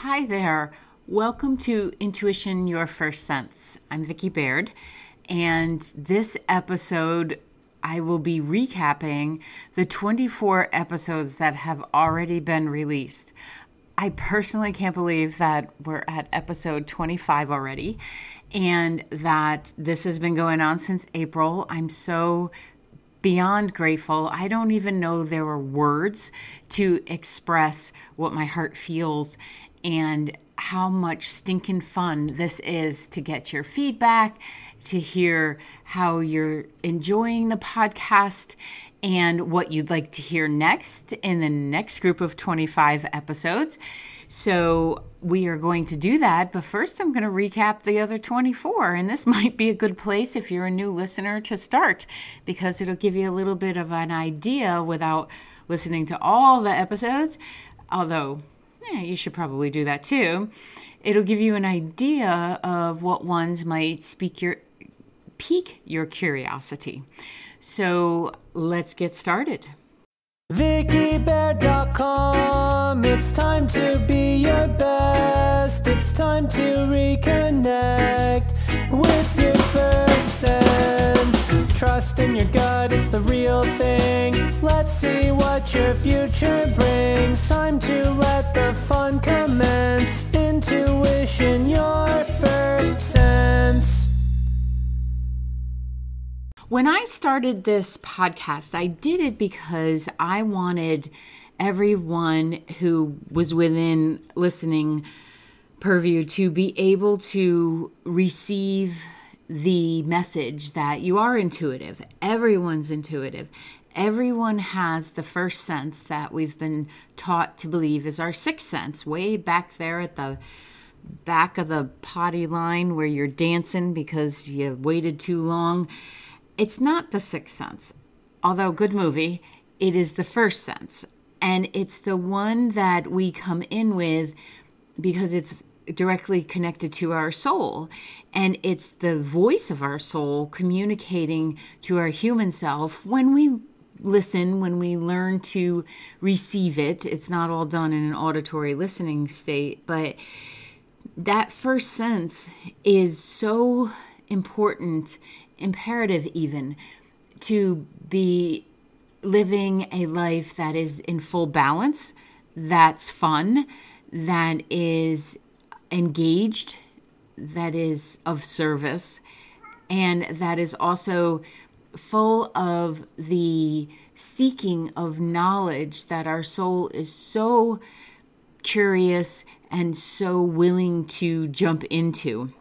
Hi there. Welcome to Intuition Your First Sense. I'm Vicki Baird, and this episode I will be recapping the 24 episodes that have already been released. I personally can't believe that we're at episode 25 already and that this has been going on since April. I'm so beyond grateful. I don't even know there were words to express what my heart feels and how much stinking fun this is to get your feedback, to hear how you're enjoying the podcast, and what you'd like to hear next in the next group of 25 episodes. So, we are going to do that, but first I'm going to recap the other 24. And this might be a good place if you're a new listener to start because it'll give you a little bit of an idea without listening to all the episodes. Although, you should probably do that too. It'll give you an idea of what ones might speak your pique your curiosity. So let's get started. VickiBaird.com. It's time to be your best. It's time to reconnect with your first sense. Trust in your gut, it's the real thing. Let's see what your future brings. Time to let the fun commence. Intuition, your first sense. When I started this podcast, I did it because I wanted everyone who was within listening purview to be able to receive the message that you are intuitive. Everyone's intuitive. Everyone has the first sense that we've been taught to believe is our sixth sense, way back there at the back of the potty line where you're dancing because you waited too long. It's not the sixth sense, although good movie. It is the first sense, and it's the one that we come in with because it's directly connected to our soul. And it's the voice of our soul communicating to our human self when we listen, when we learn to receive it. It's not all done in an auditory listening state, but that first sense is so important, imperative even, to be living a life that is in full balance, that's fun, that is engaged, that is of service, and that is also full of the seeking of knowledge that our soul is so curious and so willing to jump into.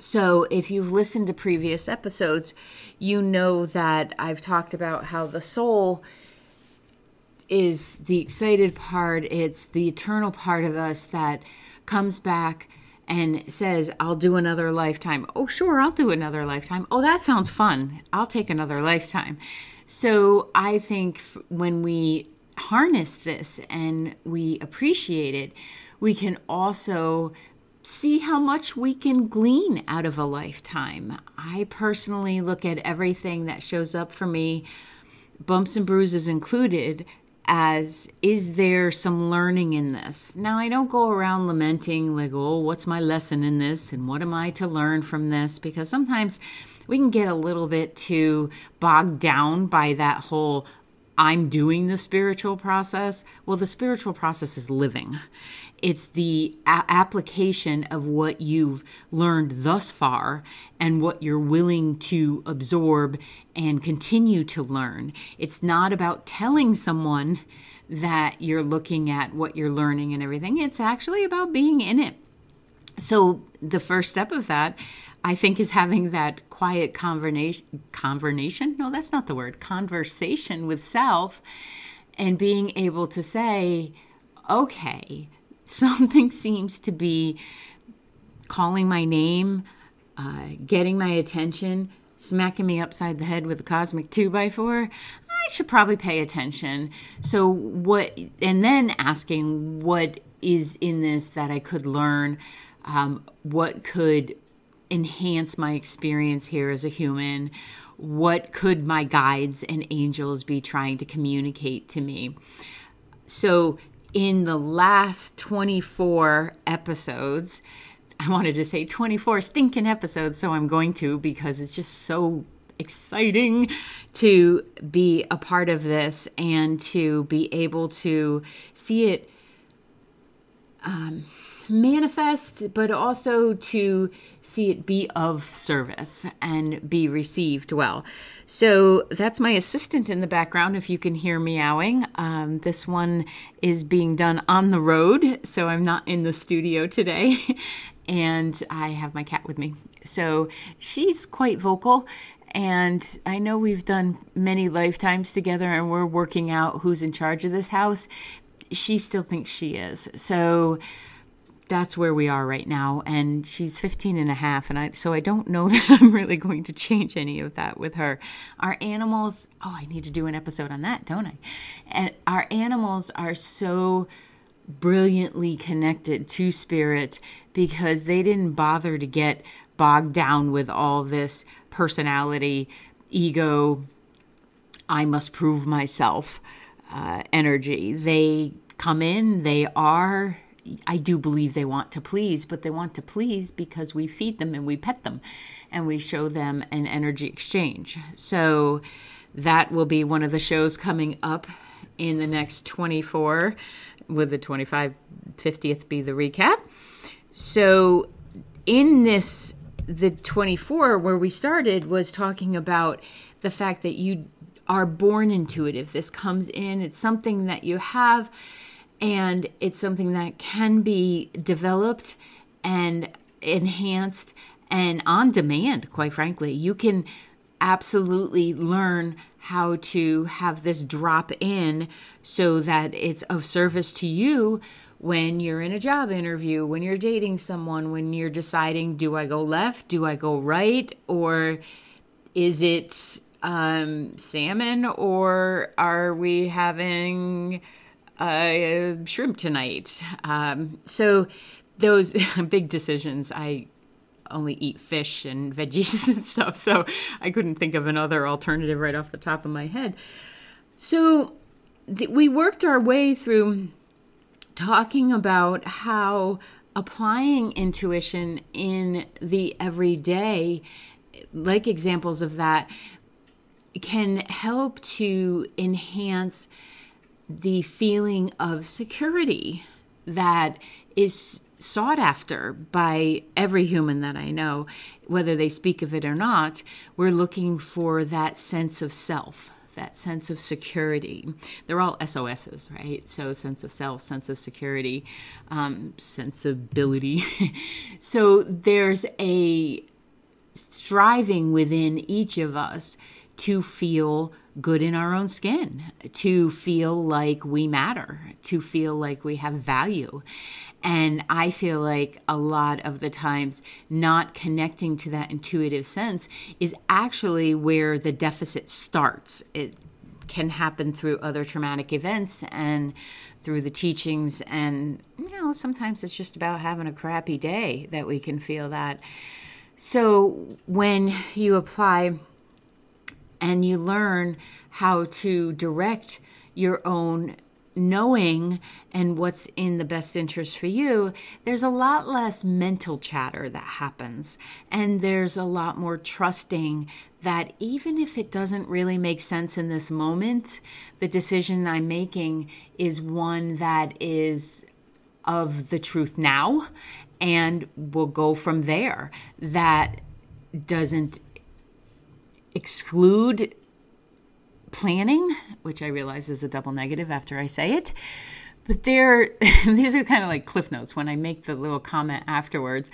So, if you've listened to previous episodes, you know that I've talked about how the soul is the excited part, it's the eternal part of us that comes back and says, I'll do another lifetime. Oh, sure, I'll do another lifetime. Oh, that sounds fun. I'll take another lifetime. So I think when we harness this and we appreciate it, we can also see how much we can glean out of a lifetime. I personally look at everything that shows up for me, bumps and bruises included, as is there some learning in this? Now, I don't go around lamenting, like, oh, what's my lesson in this? And what am I to learn from this? Because sometimes we can get a little bit too bogged down by that whole I'm doing the spiritual process. Well, the spiritual process is living. It's the a- application of what you've learned thus far and what you're willing to absorb and continue to learn. It's not about telling someone that you're looking at what you're learning and everything, it's actually about being in it. So, the first step of that, I think, is having that quiet conversation. Conversation? No, that's not the word. Conversation with self and being able to say, okay, something seems to be calling my name, uh, getting my attention, smacking me upside the head with a cosmic two by four. I should probably pay attention. So, what, and then asking what is in this that I could learn, um, what could enhance my experience here as a human, what could my guides and angels be trying to communicate to me. So, in the last 24 episodes, I wanted to say 24 stinking episodes, so I'm going to because it's just so exciting to be a part of this and to be able to see it um, manifest, but also to see it be of service and be received well. So that's my assistant in the background, if you can hear meowing. Um, this one is being done on the road, so I'm not in the studio today. and I have my cat with me. So she's quite vocal. And I know we've done many lifetimes together and we're working out who's in charge of this house. She still thinks she is. So that's where we are right now and she's 15 and a half and I so I don't know that I'm really going to change any of that with her. Our animals, oh, I need to do an episode on that, don't I? And our animals are so brilliantly connected to spirit because they didn't bother to get bogged down with all this personality, ego, I must prove myself uh, energy. They come in, they are I do believe they want to please, but they want to please because we feed them and we pet them and we show them an energy exchange. So that will be one of the shows coming up in the next 24 with the 25 50th be the recap. So in this the 24 where we started was talking about the fact that you are born intuitive. This comes in, it's something that you have and it's something that can be developed and enhanced and on demand quite frankly you can absolutely learn how to have this drop in so that it's of service to you when you're in a job interview, when you're dating someone, when you're deciding, do I go left? Do I go right? Or is it um, salmon? Or are we having uh, shrimp tonight. Um, so those big decisions, I only eat fish and veggies and stuff, so I couldn't think of another alternative right off the top of my head. So th- we worked our way through talking about how applying intuition in the everyday, like examples of that, can help to enhance the feeling of security that is sought after by every human that I know, whether they speak of it or not. We're looking for that sense of self, that sense of security. They're all SOSs, right? So, sense of self, sense of security, um, sensibility. so, there's a striving within each of us to feel good in our own skin, to feel like we matter, to feel like we have value. And I feel like a lot of the times not connecting to that intuitive sense is actually where the deficit starts. It can happen through other traumatic events and through the teachings. And, you know, sometimes it's just about having a crappy day that we can feel that. So when you apply and you learn how to direct your own knowing and what's in the best interest for you, there's a lot less mental chatter that happens. And there's a lot more trusting that even if it doesn't really make sense in this moment, the decision I'm making is one that is of the truth now and will go from there. That doesn't exclude planning, which I realize is a double negative after I say it. But there, these are kind of like cliff notes when I make the little comment afterwards.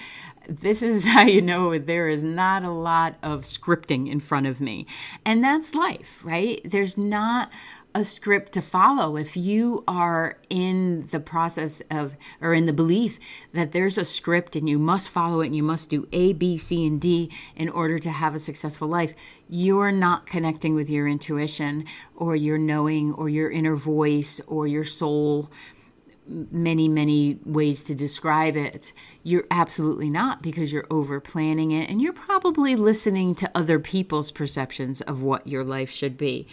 This is how you know there is not a lot of scripting in front of me. And that's life, right? There's not a script to follow. If you are in the process of or in the belief that there's a script and you must follow it and you must do a b c and d in order to have a successful life you're not connecting with your intuition or your knowing or your inner voice or your soul many many ways to describe it. You're absolutely not because you're over planning it and you're probably listening to other people's perceptions of what your life should be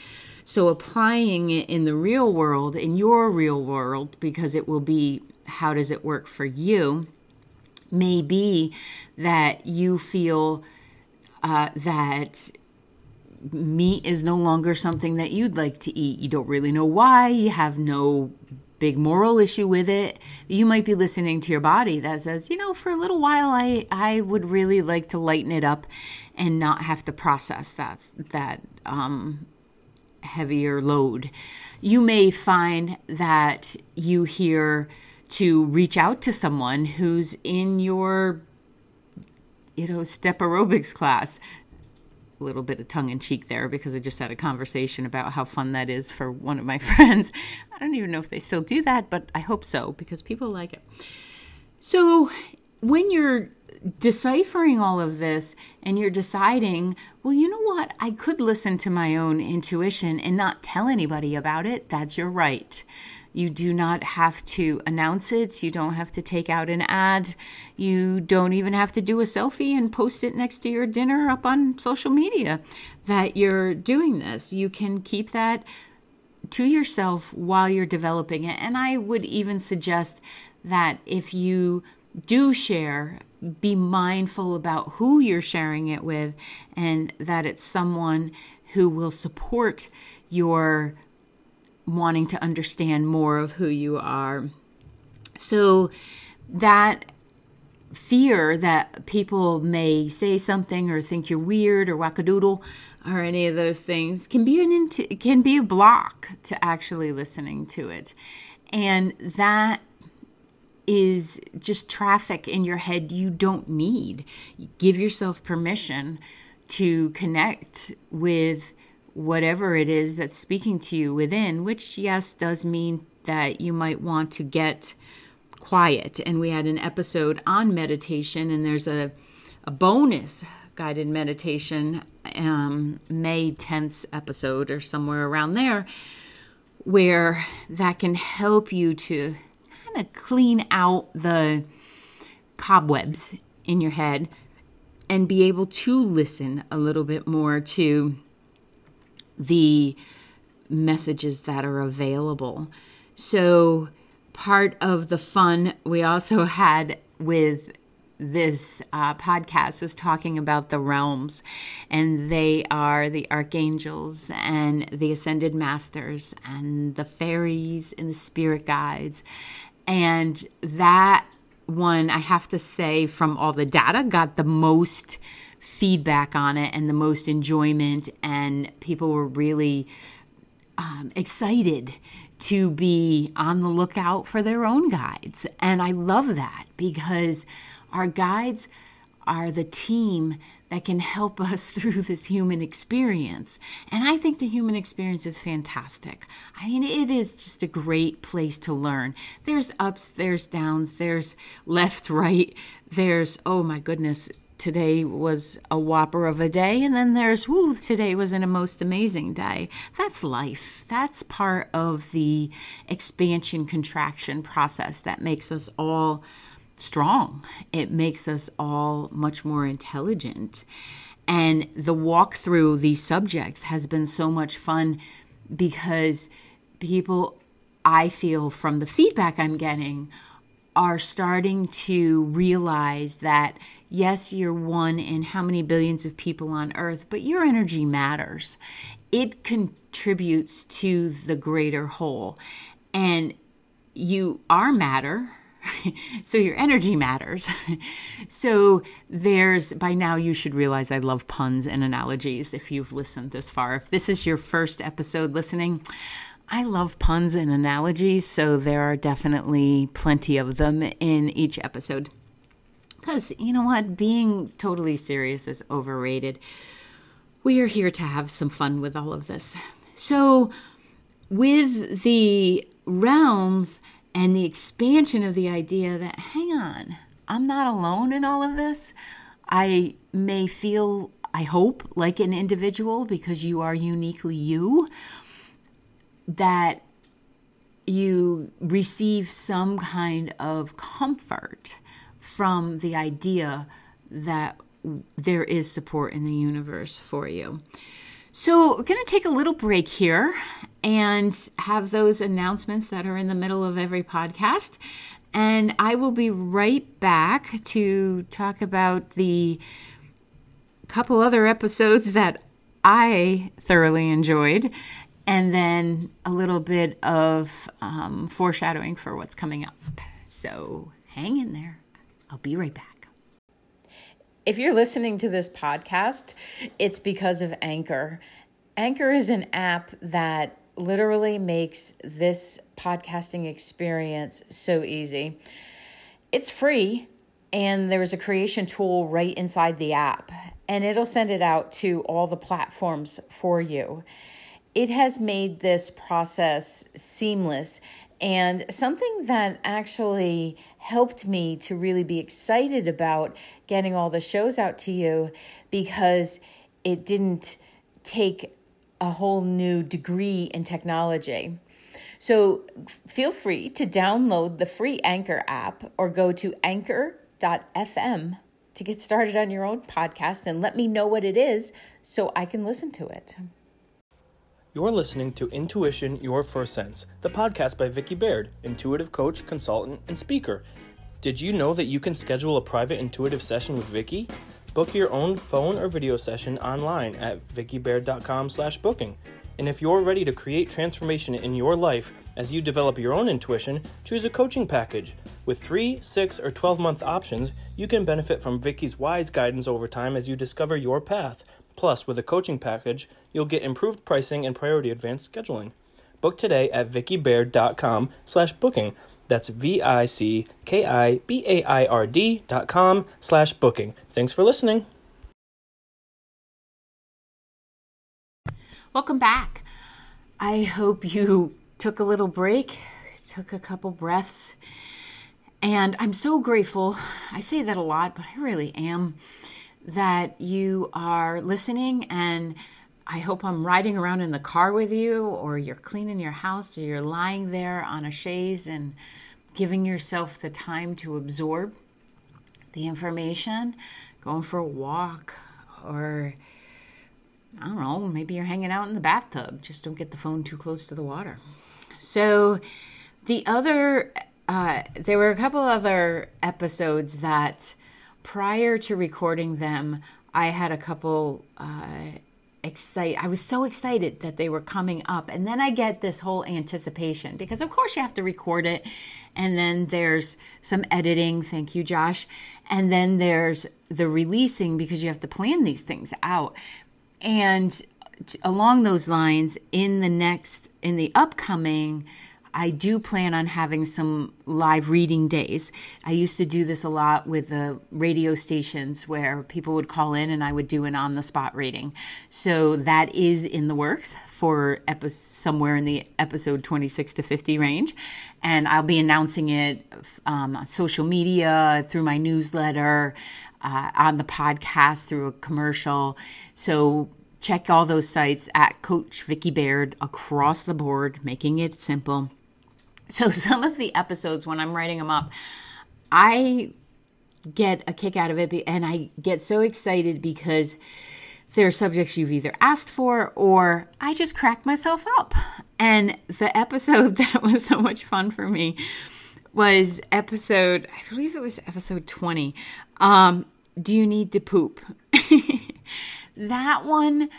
So applying it in the real world, in your real world, because it will be how does it work for you, may be that you feel uh, that meat is no longer something that you'd like to eat. You don't really know why, you have no big moral issue with it. You might be listening to your body that says, you know, for a little while I I would really like to lighten it up and not have to process that that um heavier load. You may find that you hear to reach out to someone who's in your you know step aerobics class a little bit of tongue in cheek there because I just had a conversation about how fun that is for one of my friends. I don't even know if they still do that, but I hope so because people like it. So, when you're deciphering all of this and you're deciding, well, you know what? I could listen to my own intuition and not tell anybody about it. That's your right. You do not have to announce it. You don't have to take out an ad. You don't even have to do a selfie and post it next to your dinner up on social media that you're doing this. You can keep that to yourself while you're developing it. And I would even suggest that if you do share, be mindful about who you're sharing it with and that it's someone who will support your wanting to understand more of who you are. So that fear that people may say something or think you're weird or wackadoodle or any of those things can be an can be a block to actually listening to it. And that is just traffic in your head you don't need. Give yourself permission to connect with whatever it is that's speaking to you within, which, yes, does mean that you might want to get quiet. And we had an episode on meditation, and there's a, a bonus guided meditation, um, May 10th episode or somewhere around there, where that can help you to kind of clean out the cobwebs in your head and be able to listen a little bit more to the messages that are available. So, part of the fun we also had with this uh, podcast was talking about the realms, and they are the archangels and the ascended masters and the fairies and the spirit guides. And that one, I have to say, from all the data, got the most feedback on it and the most enjoyment, and people were really um, excited to be on the lookout for their own guides. And I love that because our guides are the team that can help us through this human experience. And I think the human experience is fantastic. I mean, it is just a great place to learn. There's ups, there's downs, there's left, right, there's, oh my goodness, today was a whopper of a day, and then there's, woo, today was an a most amazing day. That's life. That's part of the expansion contraction process that makes us all strong. It makes us all much more intelligent. And the walk through these subjects has been so much fun because people, I feel from the feedback I'm getting, are starting to realize that yes, you're one in how many billions of people on earth, but your energy matters. It contributes to the greater whole. And you are matter. so your energy matters. so there's by now you should realize I love puns and analogies if you've listened this far. If this is your first episode listening, I love puns and analogies, so there are definitely plenty of them in each episode. Because, you know what, being totally serious is overrated. We are here to have some fun with all of this. So, with the realms and the expansion of the idea that, hang on, I'm not alone in all of this. I may feel, I hope, like an individual because you are uniquely you that you receive some kind of comfort from the idea that there is support in the universe for you. So, we're going to take a little break here and have those announcements that are in the middle of every podcast. And I will be right back to talk about the couple other episodes that I thoroughly enjoyed, and then a little bit of um, foreshadowing for what's coming up. So hang in there. I'll be right back. If you're listening to this podcast, it's because of Anchor. Anchor is an app that literally makes this podcasting experience so easy. It's free, and there's a creation tool right inside the app, and it'll send it out to all the platforms for you. It has made this process seamless and something that actually helped me to really be excited about getting all the shows out to you because it didn't take a whole new degree in technology. So feel free to download the free Anchor app or go to anchor.fm to get started on your own podcast and let me know what it is so I can listen to it. You're listening to Intuition Your First Sense, the podcast by Vicki Baird, intuitive coach, consultant, and speaker. Did you know that you can schedule a private intuitive session with Vicki? Book your own phone or video session online at vickibaird.com/booking. And if you're ready to create transformation in your life as you develop your own intuition, choose a coaching package. With 3, 6, or 12 month options, you can benefit from Vicki's wise guidance over time as you discover your path. Plus, with a coaching package, you'll get improved pricing and priority advanced scheduling. Book today at vickibaird.com slash booking. That's V-I-C-K-I-B-A-I-R-D dot com slash booking. Thanks for listening. Welcome back. I hope you took a little break, took a couple breaths, and I'm so grateful. I say that a lot, but I really am that you are listening and I hope I'm riding around in the car with you, or you're cleaning your house, or you're lying there on a chaise and giving yourself the time to absorb the information, going for a walk, or I don't know, maybe you're hanging out in the bathtub. Just don't get the phone too close to the water. So, the other, uh, there were a couple other episodes that prior to recording them, I had a couple uh, excite. I was so excited that they were coming up, and then I get this whole anticipation because, of course, you have to record it, and then there's some editing. Thank you, Josh. And then there's the releasing because you have to plan these things out. And along those lines, in the next, in the upcoming I do plan on having some live reading days. I used to do this a lot with the radio stations where people would call in and I would do an on the spot reading. So that is in the works for epi- somewhere in the episode 26 to 50 range. And I'll be announcing it um, on social media, through my newsletter, uh, on the podcast, through a commercial. So check all those sites at Coach Vicki Baird across the board, making it simple. So some of the episodes when I'm writing them up, I get a kick out of it and I get so excited because they're subjects you've either asked for or I just crack myself up. And the episode that was so much fun for me was episode, I believe it was episode 20. Um, do you need to poop? that one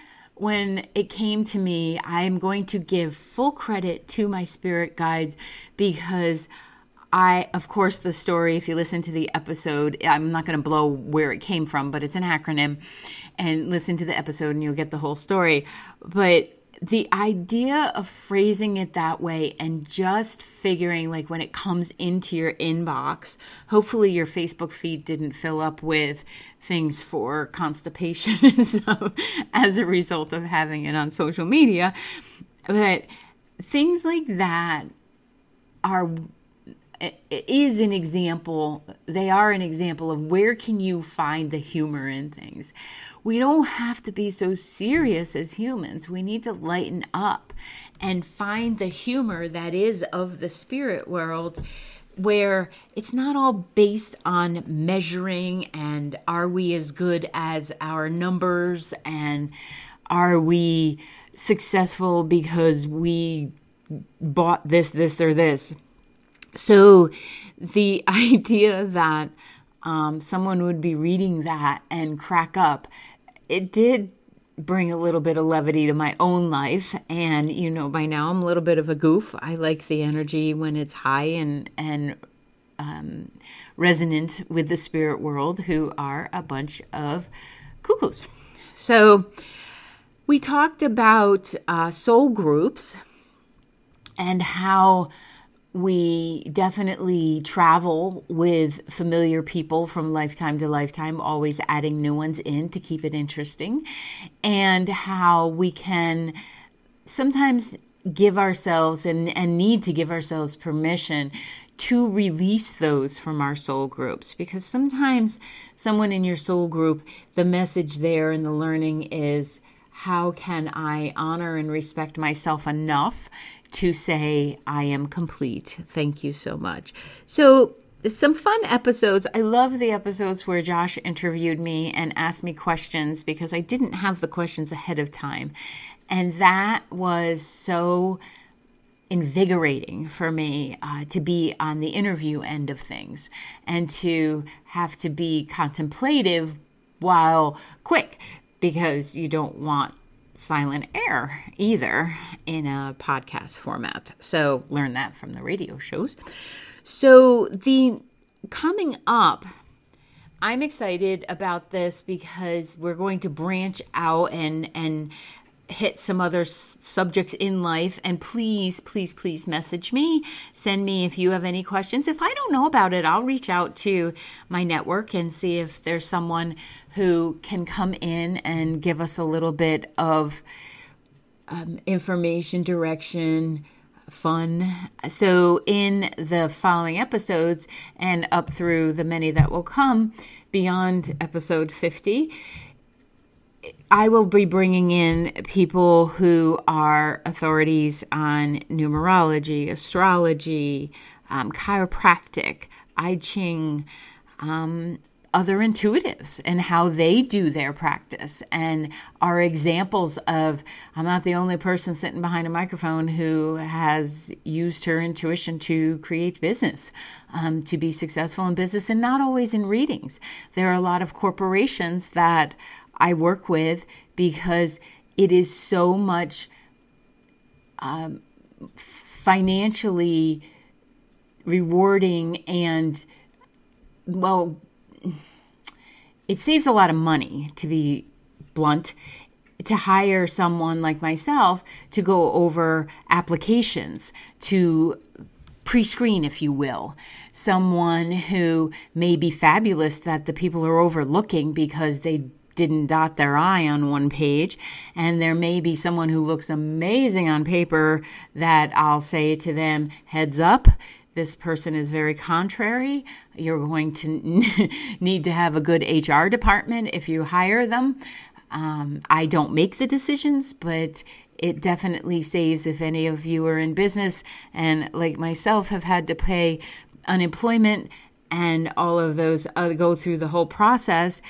when it came to me, I am going to give full credit to my spirit guides because I, of course, the story, if you listen to the episode, I'm not going to blow where it came from, but it's an acronym. And listen to the episode and you'll get the whole story. But the idea of phrasing it that way and just figuring like when it comes into your inbox hopefully your facebook feed didn't fill up with things for constipation as a result of having it on social media. But things like that are is an example they are an example of where can you find the humor in things we don't have to be so serious as humans we need to lighten up and find the humor that is of the spirit world where it's not all based on measuring and are we as good as our numbers and Are we successful because we bought this, this, or this? So the idea that um, someone would be reading that and crack up, it did bring a little bit of levity to my own life. And you know by now i'm a little bit of a goof. I like the energy when it's high and and um, resonant with the spirit world who are a bunch of cuckoos. So we talked about uh, soul groups and how we definitely travel with familiar people from lifetime to lifetime, always adding new ones in to keep it interesting, and how we can sometimes give ourselves and, and need to give ourselves permission to release those from our soul groups. Because sometimes someone in your soul group, the message there and the learning is how can I honor and respect myself enough to say, I am complete. Thank you so much. So, some fun episodes. I love the episodes where Josh interviewed me and asked me questions because I didn't have the questions ahead of time. And that was so invigorating for me uh, to be on the interview end of things and to have to be contemplative while quick because you don't want silent air either in a podcast format. So learn that from the radio shows. So the coming up I'm excited about this because we're going to branch out and and hit some other s- subjects in life and please please please message me send me if you have any questions if i don't know about it i'll reach out to my network and see if there's someone who can come in and give us a little bit of um, information direction fun. So, in the following episodes and up through the many that will come beyond episode 50, I will be bringing in people who are authorities on numerology, astrology, um, chiropractic, I Ching, um, other intuitives and how they do their practice and are examples of I'm not the only person sitting behind a microphone who has used her intuition to create business, um, to be successful in business, and not always in readings. There are a lot of corporations that I work with because it is so much um, financially rewarding and well it saves a lot of money to be blunt to hire someone like myself to go over applications to pre-screen if you will. Someone who may be fabulous that the people are overlooking because they didn't dot their I on one page. And there may be someone who looks amazing on paper that I'll say to them, heads up. This person is very contrary. You're going to need to have a good HR department if you hire them. Um, I don't make the decisions, but it definitely saves if any of you are in business and, like myself, have had to pay unemployment and all of those uh, go through the whole process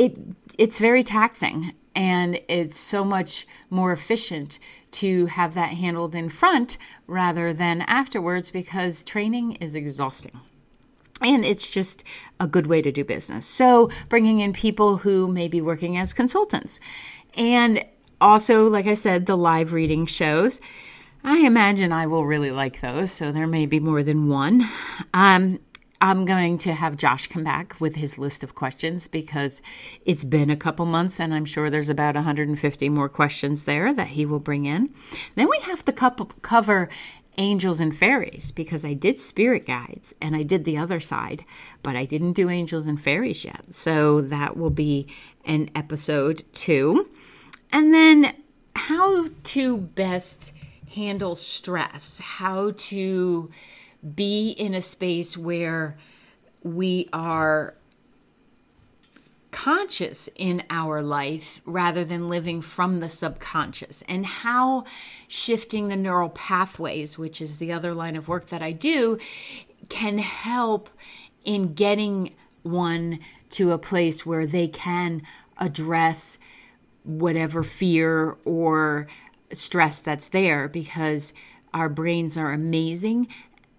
it it's very taxing and it's so much more efficient to have that handled in front rather than afterwards because training is exhausting and it's just a good way to do business. So, bringing in people who may be working as consultants. And also, like I said, the live reading shows. I imagine I will really like those, so there may be more than one. Um, I'm going to have Josh come back with his list of questions because it's been a couple months and I'm sure there's about 150 more questions there that he will bring in. Then we have to cover angels and fairies because I did spirit guides and I did the other side, but I didn't do angels and fairies yet. So that will be an episode two. And then how to best handle stress, how to be in a space where we are conscious in our life rather than living from the subconscious, and how shifting the neural pathways, which is the other line of work that I do, can help in getting one to a place where they can address whatever fear or stress that's there because our brains are amazing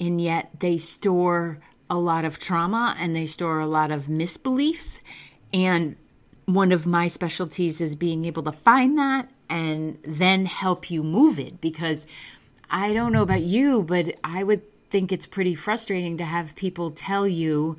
and yet they store a lot of trauma and they store a lot of misbeliefs. And one of my specialties is being able to find that and then help you move it because I don't know about you, but I would think it's pretty frustrating to have people tell you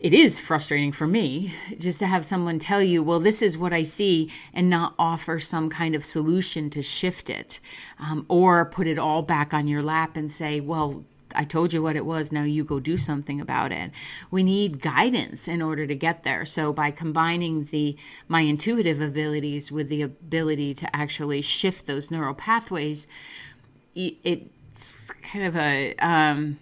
it is frustrating for me just to have someone tell you, well, this is what I see, and not offer some kind of solution to shift it um, or put it all back on your lap and say, well, I told you what it was. Now you go do something about it. We need guidance in order to get there. So by combining the my intuitive abilities with the ability to actually shift those neural pathways, it's kind of a um,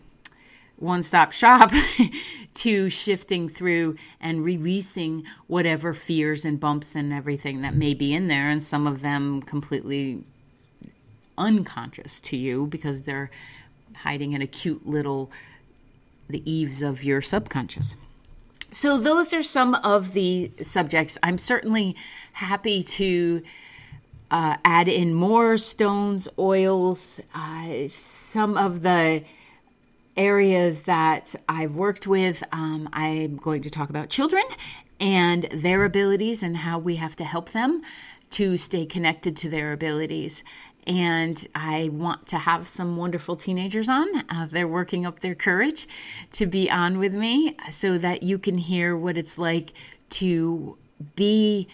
one-stop shop to shifting through and releasing whatever fears and bumps and everything that may be in there, and some of them completely unconscious to you because they're hiding in a cute little the eaves of your subconscious. So those are some of the subjects. I'm certainly happy to uh, add in more stones, oils, uh, some of the areas that I've worked with. Um, I'm going to talk about children and their abilities and how we have to help them to stay connected to their abilities and I want to have some wonderful teenagers on. Uh, they're working up their courage to be on with me so that you can hear what it's like to be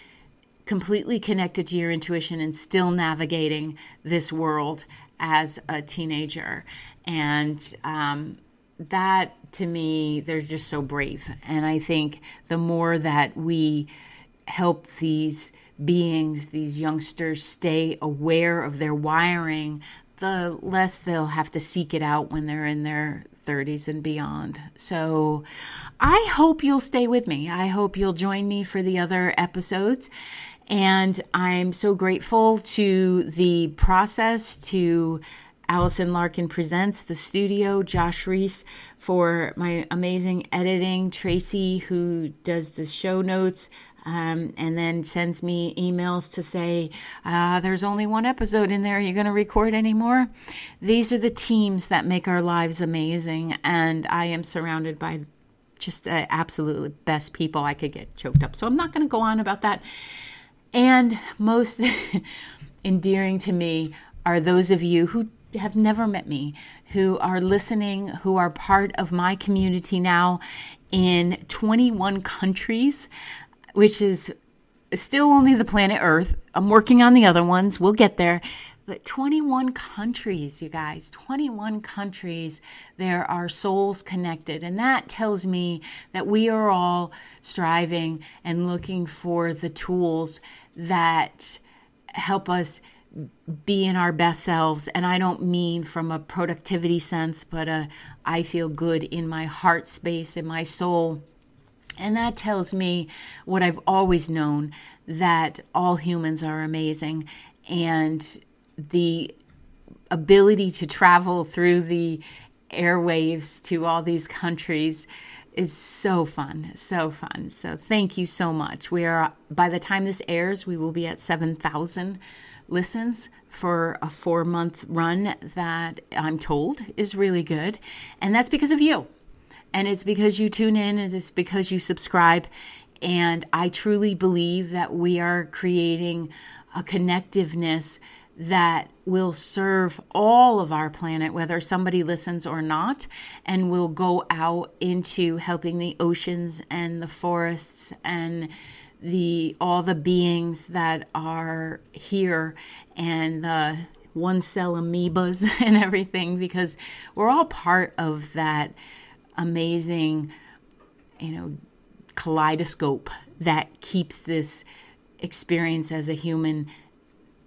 completely connected to your intuition and still navigating this world as a teenager. And um, that to me, they're just so brave. And I think the more that we help these beings, these youngsters, stay aware of their wiring, the less they'll have to seek it out when they're in their 30s and beyond. So I hope you'll stay with me. I hope you'll join me for the other episodes. And I'm so grateful to the process, to Allison Larkin Presents, the studio, Josh Reese for my amazing editing, Tracy, who does the show notes, um, and then sends me emails to say, uh, there's only one episode in there. Are you going to record anymore? These are the teams that make our lives amazing. And I am surrounded by just the absolutely best people. I could get choked up. So I'm not going to go on about that. And most endearing to me are those of you who have never met me, who are listening, who are part of my community now in 21 countries which is still only the planet Earth. I'm working on the other ones. We'll get there. But 21 countries, you guys, 21 countries, there are souls connected. And that tells me that we are all striving and looking for the tools that help us be in our best selves. And I don't mean from a productivity sense, but a I feel good in my heart space, in my soul and that tells me what I've always known that all humans are amazing. And the ability to travel through the airwaves to all these countries is so fun, so fun. So thank you so much. We are by the time this airs, we will be at 7,000 listens for a 4-month run that I'm told is really good, and that's because of you. And it's because you tune in and it's because you subscribe. And I truly believe that we are creating a connectiveness that will serve all of our planet, whether somebody listens or not, and will go out into helping the oceans and the forests and the all the beings that are here and the one cell amoebas and everything because we're all part of that amazing, you know, kaleidoscope that keeps this experience as a human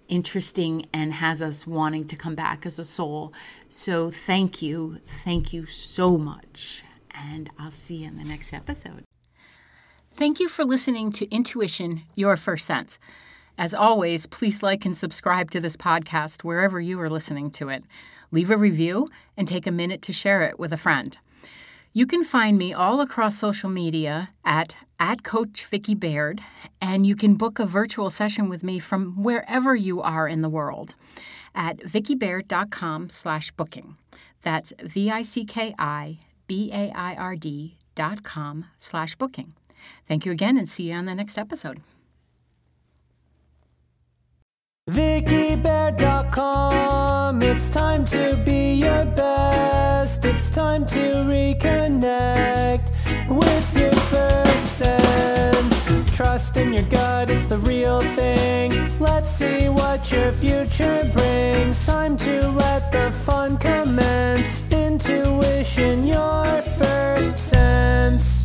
interesting and has us wanting to come back as a soul. So thank you. Thank you so much. And I'll see you in the next episode. Thank you for listening to Intuition, Your First Sense. As always, please like and subscribe to this podcast wherever you are listening to it. Leave a review and take a minute to share it with a friend. You can find me all across social media at at Coach Vicki Baird, and you can book a virtual session with me from wherever you are in the world at vickibaird.com slash booking. That's V-I-C-K-I-B-A-I-R-D dot com slash booking. Thank you again and see you on the next episode. VickyBear.com. It's time to be your best. It's time to reconnect with your first sense. Trust in your gut, it's the real thing. Let's see what your future brings. Time to let the fun commence. Intuition, your first sense.